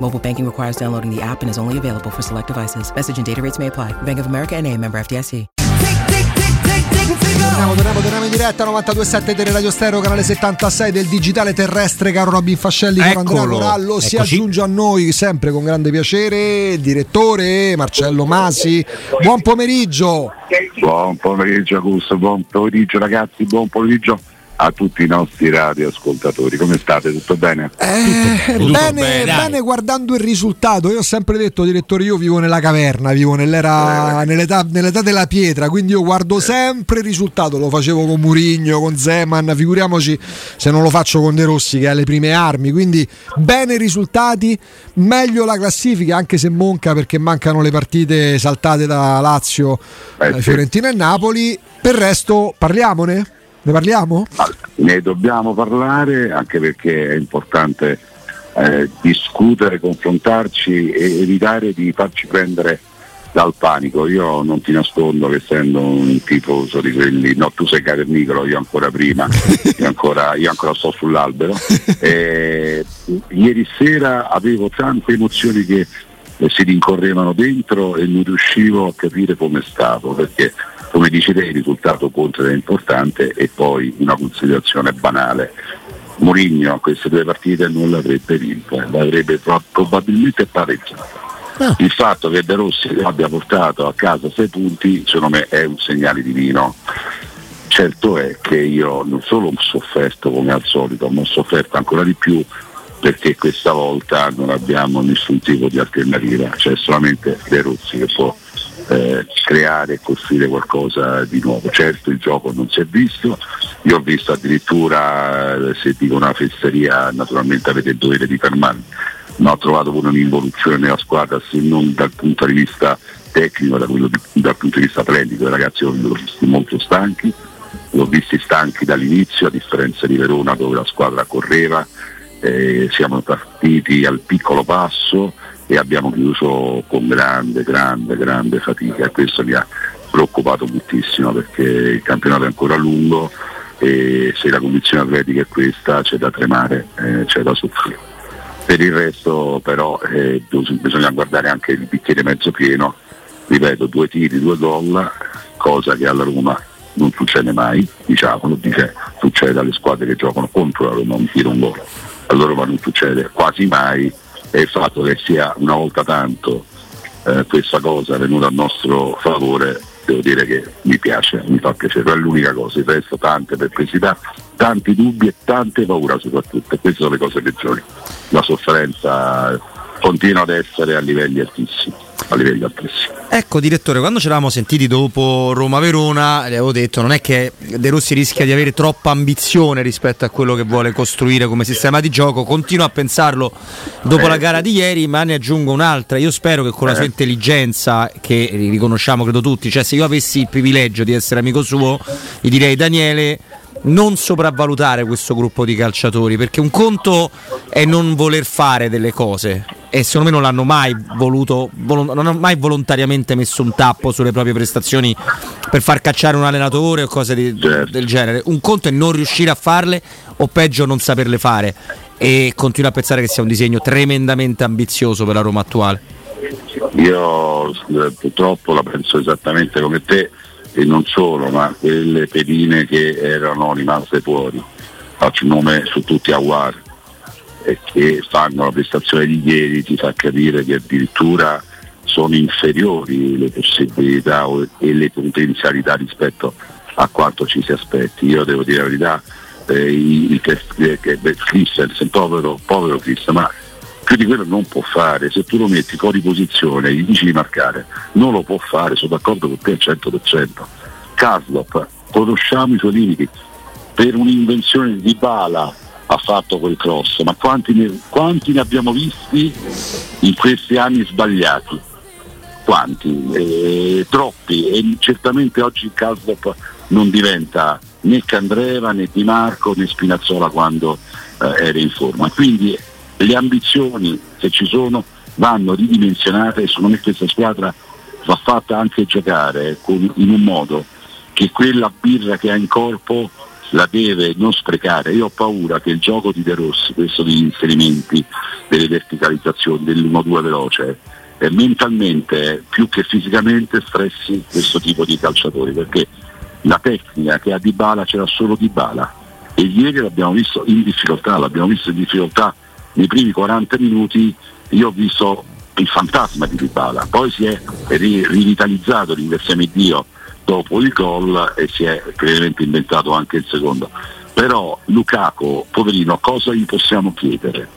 Mobile banking requires downloading the app and is only available for select devices. Message and data rates may apply. Bank of America and a member FDIC. Torniamo, torniamo, torniamo in diretta 92.7 delle Radio Stereo, canale 76 del digitale terrestre, caro Robin Fascelli, caro Andrea Eccolo. Corallo, si Eccoci. aggiunge a noi sempre con grande piacere il direttore Marcello Masi. Buon pomeriggio. Buon pomeriggio Augusto, buon pomeriggio ragazzi, buon pomeriggio a tutti i nostri radioascoltatori. Come state? Tutto bene? Eh, Tutto bene, bene, bene guardando il risultato. Io ho sempre detto, direttore, io vivo nella caverna, vivo nell'era, nell'età, nell'età della pietra, quindi io guardo sempre il risultato. Lo facevo con Murigno, con Zeman, figuriamoci se non lo faccio con De Rossi che ha le prime armi. Quindi bene i risultati, meglio la classifica, anche se monca perché mancano le partite saltate da Lazio, Eh, eh, sì. Fiorentina e Napoli. Per il resto parliamone? Ne parliamo? Ma ne dobbiamo parlare anche perché è importante eh, discutere, confrontarci e evitare di farci prendere dal panico. Io non ti nascondo che essendo un tifoso di quelli, no tu sei cavernicolo, io ancora prima, io ancora, io ancora sto sull'albero. Eh, ieri sera avevo tante emozioni che eh, si rincorrevano dentro e non riuscivo a capire come stavo perché come dici te il risultato conta ed è importante e poi una considerazione banale Mourinho a queste due partite non l'avrebbe vinta, l'avrebbe pro- probabilmente pareggiata. Il fatto che De Rossi abbia portato a casa sei punti secondo me è un segnale divino. Certo è che io non solo ho sofferto come al solito, ma ho sofferto ancora di più perché questa volta non abbiamo nessun tipo di alternativa, c'è solamente De Rossi che può eh, creare e costruire qualcosa di nuovo. Certo il gioco non si è visto, io ho visto addirittura, eh, se dico una fesseria naturalmente avete il dovere di fermarmi, ma ho trovato pure un'involuzione nella squadra se non dal punto di vista tecnico, da quello dal punto di vista atletico, i ragazzi li ho visti molto stanchi, li ho visti stanchi dall'inizio a differenza di Verona dove la squadra correva, eh, siamo partiti al piccolo passo e abbiamo chiuso con grande, grande, grande fatica e questo mi ha preoccupato moltissimo perché il campionato è ancora lungo e se la condizione atletica è questa c'è da tremare, eh, c'è da soffrire. Per il resto però eh, bis- bisogna guardare anche il bicchiere mezzo pieno, ripeto, due tiri, due gol, cosa che alla Roma non succede mai, diciamolo, dice, succede alle squadre che giocano contro la Roma un tiro un gol. Alla Roma non succede quasi mai e il fatto che sia una volta tanto eh, questa cosa venuta a nostro favore devo dire che mi piace, mi fa piacere, è l'unica cosa, il resto tante perplessità, tanti dubbi e tante paura soprattutto, e queste sono le cose peggiori. La sofferenza continua ad essere a livelli altissimi, a livelli altissimi. Ecco direttore, quando ci eravamo sentiti dopo Roma-Verona, le avevo detto non è che De Rossi rischia di avere troppa ambizione rispetto a quello che vuole costruire come sistema di gioco, continuo a pensarlo dopo Eh, la gara di ieri, ma ne aggiungo un'altra, io spero che con la Eh. sua intelligenza, che riconosciamo credo tutti, cioè se io avessi il privilegio di essere amico suo, gli direi Daniele non sopravvalutare questo gruppo di calciatori perché un conto è non voler fare delle cose e secondo me non l'hanno mai voluto, non hanno mai volontariamente messo un tappo sulle proprie prestazioni per far cacciare un allenatore o cose di- Certo. del genere. Un conto è non riuscire a farle o peggio non saperle fare e continuo a pensare che sia un disegno tremendamente ambizioso per la Roma attuale. Io eh, purtroppo la penso esattamente come te e non solo, ma quelle pedine che erano rimaste fuori, faccio un nome su tutti a War, e che fanno la prestazione di ieri ti fa capire che addirittura sono inferiori le possibilità e le potenzialità rispetto a quanto ci si aspetti. Io devo dire la verità, eh, il, il, che- beh, Christensen, povero, povero Christensen, ma più di quello non può fare, se tu lo metti fuori posizione gli dici di marcare, non lo può fare, sono d'accordo con te al 100%. Kaslop, conosciamo i suoi limiti, per un'invenzione di Bala ha fatto quel cross, ma quanti ne, quanti ne abbiamo visti in questi anni sbagliati? Quanti? Eh, troppi e certamente oggi Kaslop non diventa né Candreva né Di Marco né Spinazzola quando eh, era in forma. Quindi le ambizioni che ci sono vanno ridimensionate e secondo me questa squadra va fatta anche giocare con- in un modo che quella birra che ha in corpo la deve non sprecare. Io ho paura che il gioco di De Rossi, questo degli inserimenti, delle verticalizzazioni, dell'1-2 veloce, eh, mentalmente più che fisicamente stressi questo tipo di calciatori, perché la tecnica che ha Dybala c'era solo Dybala e ieri l'abbiamo visto in difficoltà, l'abbiamo visto in difficoltà nei primi 40 minuti, io ho visto il fantasma di Dybala, poi si è ri- rivitalizzato, ringraziamo Dio, dopo il gol e si è praticamente inventato anche il secondo. Però Lukaku, poverino, cosa gli possiamo chiedere?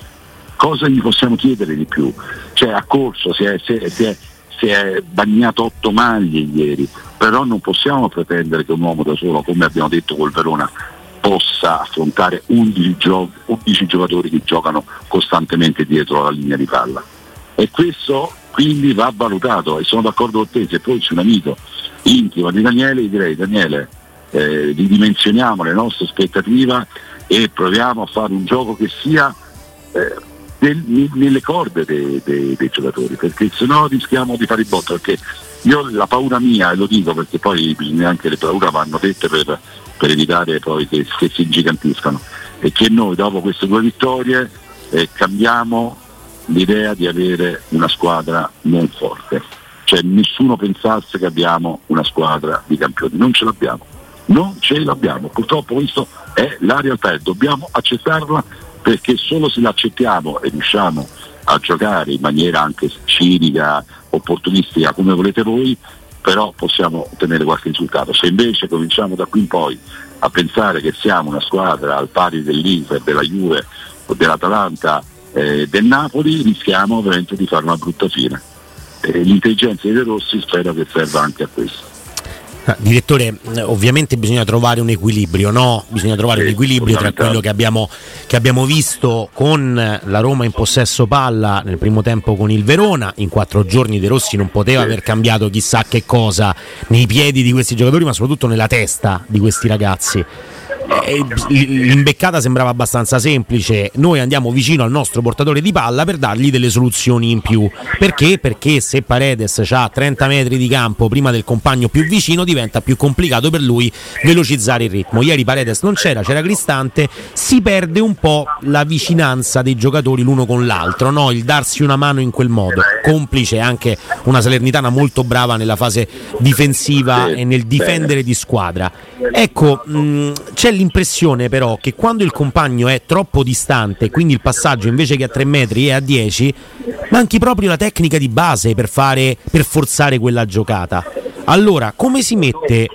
Cosa gli possiamo chiedere di più? Cioè ha corso, si è, si è- si è- si è bagnato otto maglie ieri, però non possiamo pretendere che un uomo da solo, come abbiamo detto col Verona, possa affrontare 11, gio- 11 giocatori che giocano costantemente dietro la linea di palla. E questo quindi va valutato e sono d'accordo con te, se poi c'è un amico intimo di Daniele, gli direi Daniele, eh, ridimensioniamo le nostre aspettative e proviamo a fare un gioco che sia eh, ne- nelle corde dei, dei- dei giocatori, perché se no rischiamo di fare il botto, perché io la paura mia, e lo dico perché poi bisogna anche le paure vanno dette per, per evitare poi che, che si ingigantiscano, è che noi dopo queste due vittorie eh, cambiamo l'idea di avere una squadra non forte. Cioè nessuno pensasse che abbiamo una squadra di campioni, non ce l'abbiamo, non ce l'abbiamo, purtroppo questo è la realtà e dobbiamo accettarla perché solo se l'accettiamo e riusciamo a giocare in maniera anche cinica, opportunistica, come volete voi, però possiamo ottenere qualche risultato. Se invece cominciamo da qui in poi a pensare che siamo una squadra al pari dell'Inter, della Juve o dell'Atalanta, eh, del Napoli, rischiamo veramente di fare una brutta fine. Eh, l'intelligenza di De Rossi spero che serva anche a questo. Ah, Direttore, eh, ovviamente bisogna trovare un equilibrio, no? Bisogna trovare Sì, un equilibrio tra quello che abbiamo, che abbiamo visto con la Roma in possesso palla nel primo tempo con il Verona. In quattro giorni De Rossi non poteva Sì. aver cambiato chissà che cosa nei piedi di questi giocatori, ma soprattutto nella testa di questi ragazzi. Eh, L'imbeccata sembrava abbastanza semplice. Noi andiamo vicino al nostro portatore di palla per dargli delle soluzioni in più. Perché? Perché se Paredes ha 30 metri di campo prima del compagno più vicino, diventa più complicato per lui velocizzare il ritmo. Ieri Paredes non c'era, c'era Cristante, si perde un po' la vicinanza dei giocatori l'uno con l'altro, no? il darsi una mano in quel modo. Complice anche una Salernitana molto brava nella fase difensiva e nel difendere di squadra. Ecco, mh, c'è l'impressione però che quando il compagno è troppo distante, quindi il passaggio invece che a 3 metri è a 10, manchi proprio la tecnica di base per, fare, per forzare quella giocata. Allora, come si mette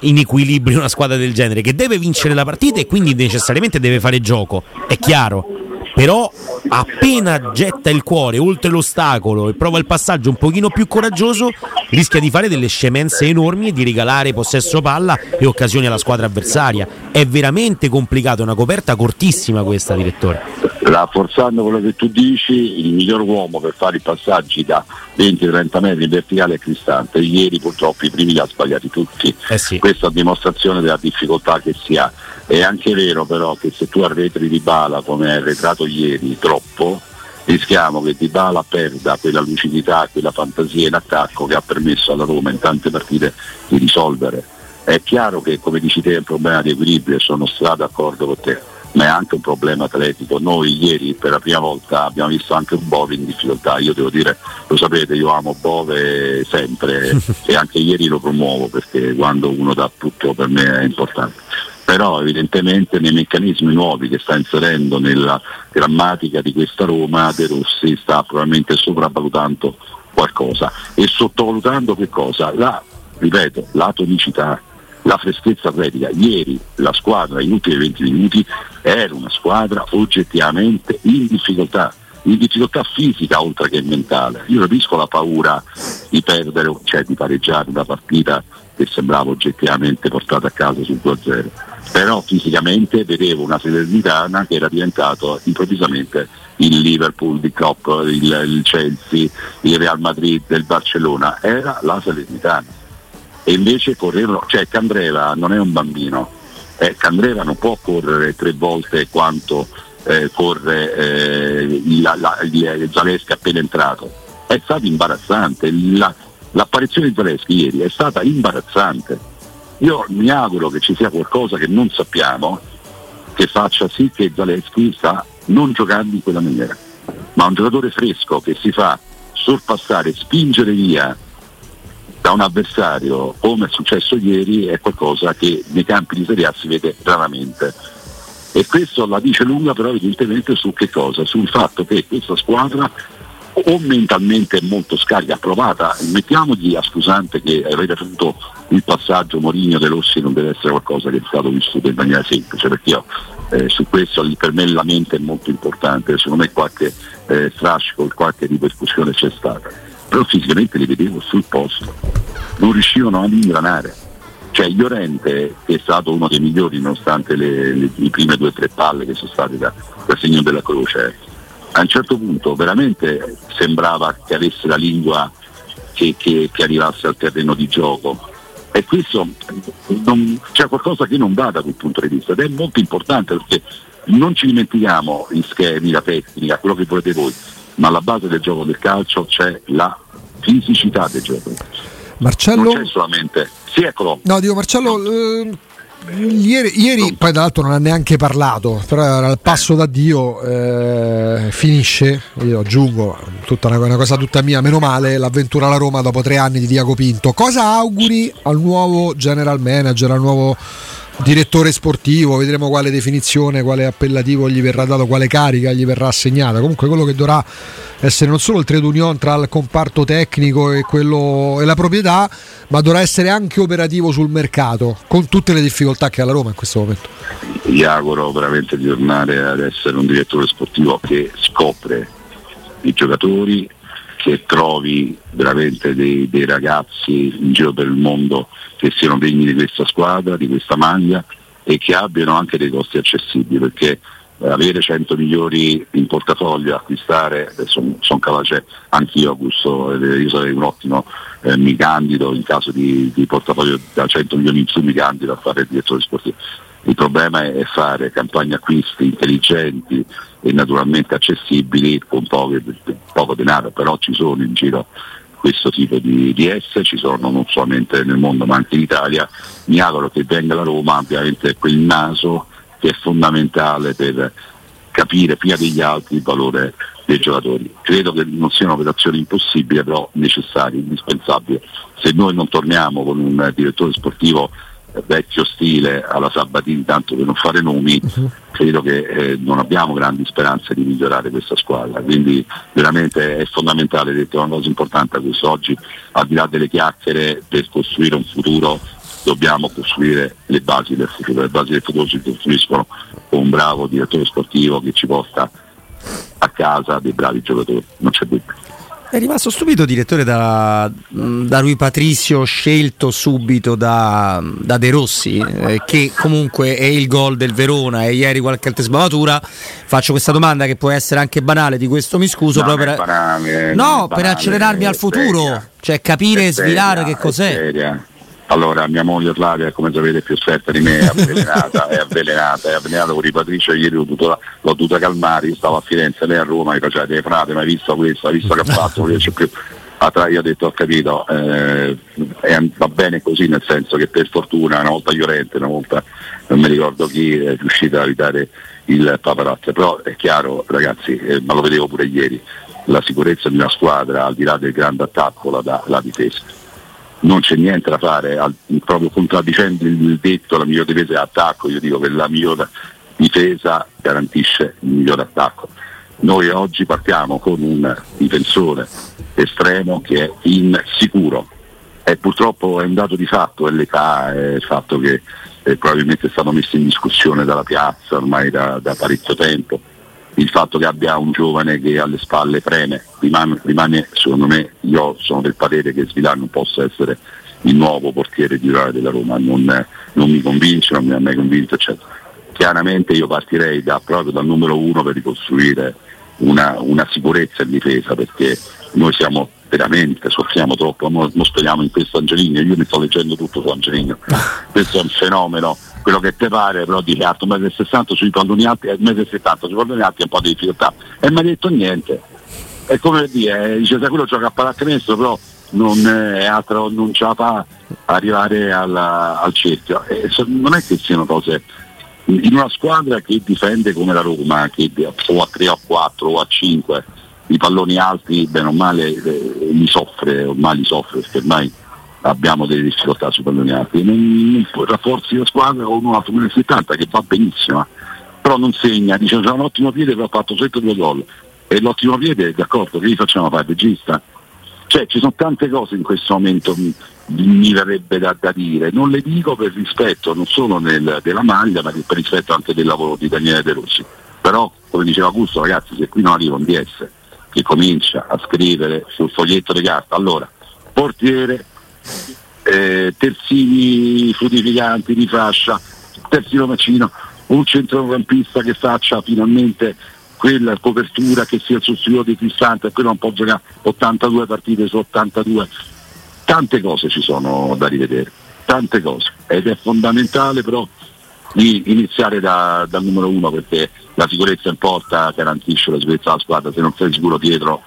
in equilibrio una squadra del genere che deve vincere la partita e quindi necessariamente deve fare gioco? È chiaro. Però appena getta il cuore oltre l'ostacolo e prova il passaggio un pochino più coraggioso, rischia di fare delle scemenze enormi e di regalare possesso palla e occasioni alla squadra avversaria. È veramente complicato, è una coperta cortissima questa, direttore. Rafforzando quello che tu dici, il miglior uomo per fare i passaggi da 20-30 metri in verticale è Cristante. Ieri purtroppo i primi li ha sbagliati tutti. Eh sì. Questa è dimostrazione della difficoltà che si ha. È anche vero però che se tu arretri di bala come hai arretrato ieri troppo, rischiamo che Dybala perda quella lucidità, quella fantasia in attacco che ha permesso alla Roma in tante partite di risolvere. È chiaro che come dici te è un problema di equilibrio e sono stato d'accordo con te, ma è anche un problema atletico. Noi ieri per la prima volta abbiamo visto anche un Bove in difficoltà, io devo dire, lo sapete, io amo Bove sempre e anche ieri lo promuovo perché quando uno dà tutto per me è importante però evidentemente nei meccanismi nuovi che sta inserendo nella grammatica di questa Roma De Rossi sta probabilmente sopravvalutando qualcosa e sottovalutando che cosa? La, ripeto, la tonicità, la freschezza atletica. Ieri la squadra, in ultimi 20 minuti, era una squadra oggettivamente in difficoltà in difficoltà fisica oltre che mentale. Io capisco la paura di perdere, cioè di pareggiare una partita che sembrava oggettivamente portata a casa sul 2-0 però fisicamente vedevo una Salernitana che era diventato improvvisamente il Liverpool di Klopp, il, il, Chelsea, il Real Madrid, il Barcellona, era la Salernitana. E invece correvano, cioè Candreva non è un bambino, eh, Candreva non può correre tre volte quanto eh, corre eh, il Zaleschi appena entrato. È stato imbarazzante, la, l'apparizione di Zaleschi ieri è stata imbarazzante io mi auguro che ci sia qualcosa che non sappiamo che faccia sì che Zaleschi sta non giocando in quella maniera, ma un giocatore fresco che si fa sorpassare, spingere via da un avversario come è successo ieri è qualcosa che nei campi di Serie A si vede raramente. E questo la dice lunga però evidentemente su che cosa? Sul fatto che questa squadra o mentalmente è molto scarica, provata, mettiamogli a scusante che avete avuto il passaggio Morigno De Rossi non deve essere qualcosa che è stato vissuto in maniera semplice, perché io eh, su questo per me la mente è molto importante, secondo me qualche eh, strascico, qualche ripercussione c'è stata, però fisicamente li vedevo sul posto, non riuscivano ad ingranare. Cioè Llorente, che è stato uno dei migliori nonostante le, le, le prime due o tre palle che sono state da, da segno della croce, a un certo punto veramente sembrava che avesse la lingua che, che, che arrivasse al terreno di gioco. E questo non, c'è qualcosa che non va da quel punto di vista ed è molto importante perché non ci dimentichiamo in schemi, la tecnica, quello che volete voi, ma alla base del gioco del calcio c'è la fisicità del gioco. Marcello? Non c'è solamente. Sì, eccolo. No, dico Marcello, eh, Ieri, ieri, poi tra l'altro non ha neanche parlato, però era il passo da Dio, eh, finisce, io aggiungo, tutta una, una, cosa tutta mia, meno male, l'avventura alla Roma dopo tre anni di Diaco Pinto. Cosa auguri al nuovo general manager, al nuovo direttore sportivo, vedremo quale definizione, quale appellativo gli verrà dato, quale carica gli verrà assegnata. Comunque quello che dovrà essere non solo il trade union tra il comparto tecnico e, quello, e la proprietà, ma dovrà essere anche operativo sul mercato, con tutte le difficoltà che ha la Roma in questo momento. Gli auguro veramente di tornare ad essere un direttore sportivo che scopre i giocatori, che trovi veramente dei, dei ragazzi in giro per il mondo che siano degni di questa squadra, di questa maglia e che abbiano anche dei costi accessibili perché eh, avere 100 milioni in portafoglio, acquistare, sono son capace anch'io Augusto, eh, io sarei un ottimo, eh, mi candido in caso di, di, portafoglio da 100 milioni in su mi candido a fare il direttore sportivo. Il problema è fare campagne acquisti intelligenti e naturalmente accessibili con poco, poco denaro, però ci sono in giro questo tipo di, di esse, ci sono non solamente nel mondo ma anche in Italia. Mi auguro che venga la Roma, ovviamente quel naso che è fondamentale per capire prima degli altri il valore dei giocatori. Credo che non sia un'operazione impossibile, però necessaria, indispensabile. Se noi non torniamo con un direttore sportivo vecchio stile alla Sabatini, tanto per non fare nomi, uh-huh. credo che eh, non abbiamo grandi speranze di migliorare questa squadra. Quindi veramente è fondamentale, detto una cosa importante a questo oggi, al di là delle chiacchiere, per costruire un futuro dobbiamo costruire le basi del futuro. Le basi del futuro si costruiscono con un bravo direttore sportivo che ci porta a casa dei bravi giocatori, non c'è dubbio. È rimasto stupito, direttore, da, da Rui Patrizio, scelto subito da, da De Rossi, eh, che comunque è il gol del Verona e ieri qualche altra sbavatura. Faccio questa domanda che può essere anche banale, di questo mi scuso. No, per... banale, no per accelerarmi al futuro, seria. cioè capire e svelare che cos'è. Seria. Allora, mia moglie Flavia, come sapete, è più esperta di me, è avvelenata, è avvelenata, è avvelenata con Patricio, ieri l'ho dovuta, l'ho dovuta calmare, io stavo a Firenze, lei a Roma, mi faceva dei frate, ma hai visto questo, hai visto che ha fatto, non riesce più. Ah, io ho detto ho capito, eh, va bene così nel senso che per fortuna una volta Llorente, una volta non mi ricordo chi è riuscito a evitare il paparazzo, però è chiaro ragazzi, eh, ma lo vedevo pure ieri, la sicurezza di una squadra al di là del grande attacco la dà la difesa. Non c'è niente da fare, al, proprio contraddicendo il detto la migliore difesa è attacco, io dico che la migliore difesa garantisce il migliore attacco. Noi oggi partiamo con un difensore estremo che è insicuro e purtroppo è un dato di fatto, è l'età, è il fatto che eh, probabilmente è stato messo in discussione dalla piazza ormai da, da parecchio tempo il fatto che abbia un giovane che alle spalle preme, rimane, rimane secondo me, io sono del parere che Svilar non possa essere il nuovo portiere titolare della Roma, non, non, mi convince, non mi ha mai convinto, eccetera. Chiaramente io partirei da, proprio dal numero uno per ricostruire una, una sicurezza in difesa perché noi siamo veramente soffriamo troppo, non speriamo in questo Angelino, io mi sto leggendo tutto su Angelino, questo è un fenomeno quello che te pare, però dice alto 1,60 m sui palloni alti e 1,70 m sui palloni alti è un po' di difficoltà. E mi ha detto niente. È come dire, eh, dice se quello gioca a pallacanestro però non, è altro, non ce la fa arrivare alla, al cerchio. E non è che siano cose in una squadra che difende come la Roma, che o a 3 o a 4 o a 5, i palloni alti bene o male eh, li soffre, ormai li soffre perché ormai abbiamo delle difficoltà alti. Non, non rafforzi la squadra con un altro 70 che va benissimo, però non segna, dice c'è un ottimo piede però ha fatto 7 due gol. E l'ottimo piede, d'accordo, che gli facciamo fare regista? Cioè ci sono tante cose in questo momento mi, mi verrebbe da, da, dire, non le dico per rispetto non solo nel, della maglia ma per rispetto anche del lavoro di Daniele De Rossi. Però come diceva Augusto ragazzi se qui non arriva un DS che comincia a scrivere sul foglietto di carta, allora portiere, eh, terzini frutificanti di fascia, terzino macino, un centrocampista che faccia finalmente quella copertura che sia il sostituto di Cristante quello non può giocare 82 partite su 82 tante cose ci sono da rivedere tante cose. Ed è fondamentale però di iniziare da, numero uno perché la sicurezza in porta garantisce la sicurezza della squadra se non sei sicuro dietro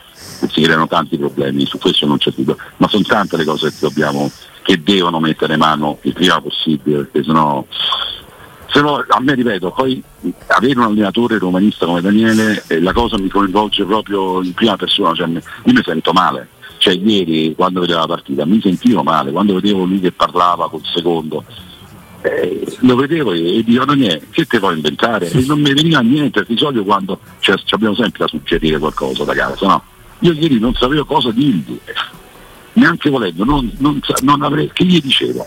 si creano tanti problemi, su questo non c'è dubbio, ma sono tante le cose che dobbiamo, che devono mettere mano il prima possibile, perché sennò se no, a me ripeto, poi avere un allenatore romanista come Daniele, eh, la cosa mi coinvolge proprio in prima persona, cioè, io mi sento male. Cioè ieri quando vedevo la partita mi sentivo male, quando vedevo lui che parlava col secondo, eh, lo vedevo e, e dico niente, che te puoi inventare? E non mi veniva niente, di solito quando cioè, abbiamo sempre da suggerire qualcosa da casa, no? Io ieri non sapevo cosa dirgli, neanche volendo, non, non, non avrei, che gli dicevo?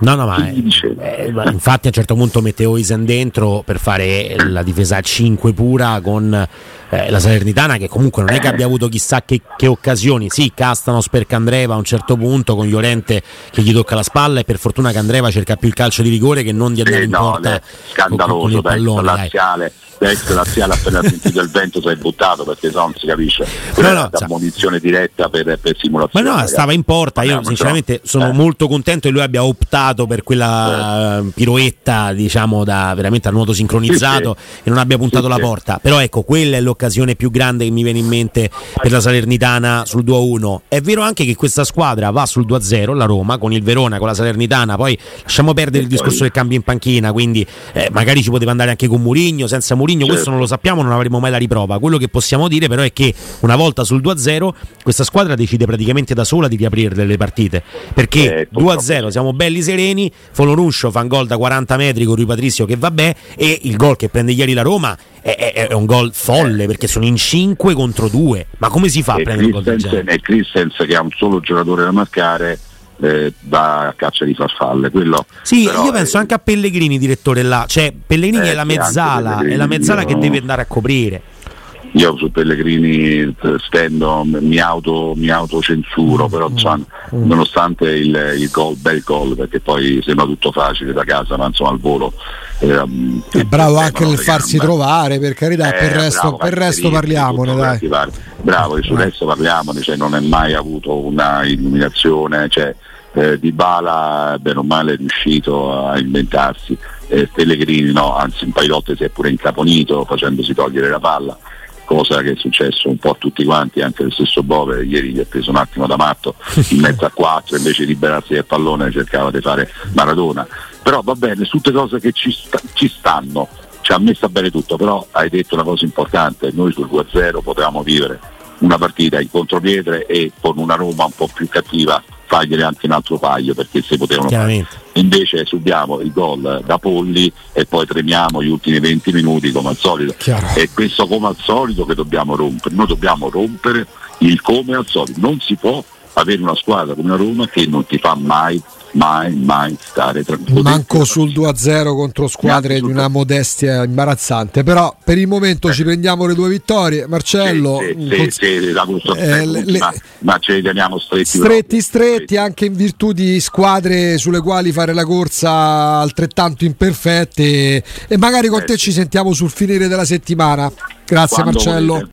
No, no, ma, eh, infatti a un certo punto metteo Isen dentro per fare la difesa a 5 pura con eh, la Salernitana che comunque non è che abbia avuto chissà che, che occasioni. Sì, Castanos per Candreva a un certo punto con Llorente che gli tocca la spalla e per fortuna Candreva cerca più il calcio di rigore che non di andare eh, in no, porta scandaloso, con, con il pallone. Dai, laziale l'ex laziale appena sentito il vento si è buttato perché se non si capisce no, no, da munizione diretta per, per simulazione ma no stava in porta io sinceramente sono eh. molto contento che lui abbia optato per quella eh. piroetta diciamo da veramente a nuoto sincronizzato sì, sì. e non abbia puntato sì, la porta però ecco quella è l'occasione più grande che mi viene in mente per la Salernitana sul 2-1 è vero anche che questa squadra va sul 2-0 la Roma con il Verona con la Salernitana poi lasciamo perdere il discorso del cambio in panchina quindi eh, magari ci poteva andare anche con Murigno senza Murigno Mourinho, certo. questo non lo sappiamo, non avremo mai la riprova. Quello che possiamo dire però è che una volta sul 2-0 questa squadra decide praticamente da sola di riaprire delle partite, perché eh, 2-0 siamo belli sereni, Foloruscio fa un gol da 40 metri con Rui Patricio che vabbè e il gol che prende ieri la Roma è, è, è un gol folle perché sono in 5 contro 2. Ma come si fa a prendere un gol del genere? E Christensen che ha un solo giocatore da marcare eh, va a caccia di farfalle. Quello, sì, io penso è... anche a Pellegrini, direttore là, cioè Pellegrini eh, è la mezzala, è la mezzala che deve andare a coprire. Io su Pellegrini eh, stendo, mi, auto, mi autocensuro, però mm. insomma, mm. nonostante il, il gol, bel gol, perché poi sembra tutto facile da casa, ma insomma al volo. Eh, è bravo anche nel farsi gambe. trovare, per carità, eh, per il resto, per resto parliamone. Dai. Bravo, e sul resto parliamone, cioè, non è mai avuto una illuminazione. Cioè, eh, Di Bala bene o male è riuscito a inventarsi, eh, Pellegrini no, anzi un paio volte si è pure incaponito facendosi togliere la palla, cosa che è successo un po' a tutti quanti, anche lo stesso Bove ieri gli ha preso un attimo da matto in mezzo a quattro, invece di liberarsi del pallone cercava di fare Maradona. Però va bene, tutte cose che ci, sta- ci stanno, ci ha messo bene tutto, però hai detto una cosa importante, noi sul 2-0 potevamo vivere una partita in contropiede e con una Roma un po' più cattiva fargliene anche un altro paio perché se potevano fare. Invece subiamo il gol da Polli e poi tremiamo gli ultimi 20 minuti come al solito. Chiaro. È questo come al solito che dobbiamo rompere. Noi dobbiamo rompere il come al solito. Non si può avere una squadra come una Roma che non ti fa mai mai, mai stare tranquillo. Manco sul 2-0 contro squadre di una modestia imbarazzante. Però per il momento ci prendiamo le due vittorie. Marcello, sì, sì, cons- eh, le- le- ma, ma ce li teniamo stretti. stretti proprio. stretti anche in virtù di squadre sulle quali fare la corsa altrettanto imperfette e magari con Eh, te ci sentiamo sul finire della settimana grazie Quando Marcello volete.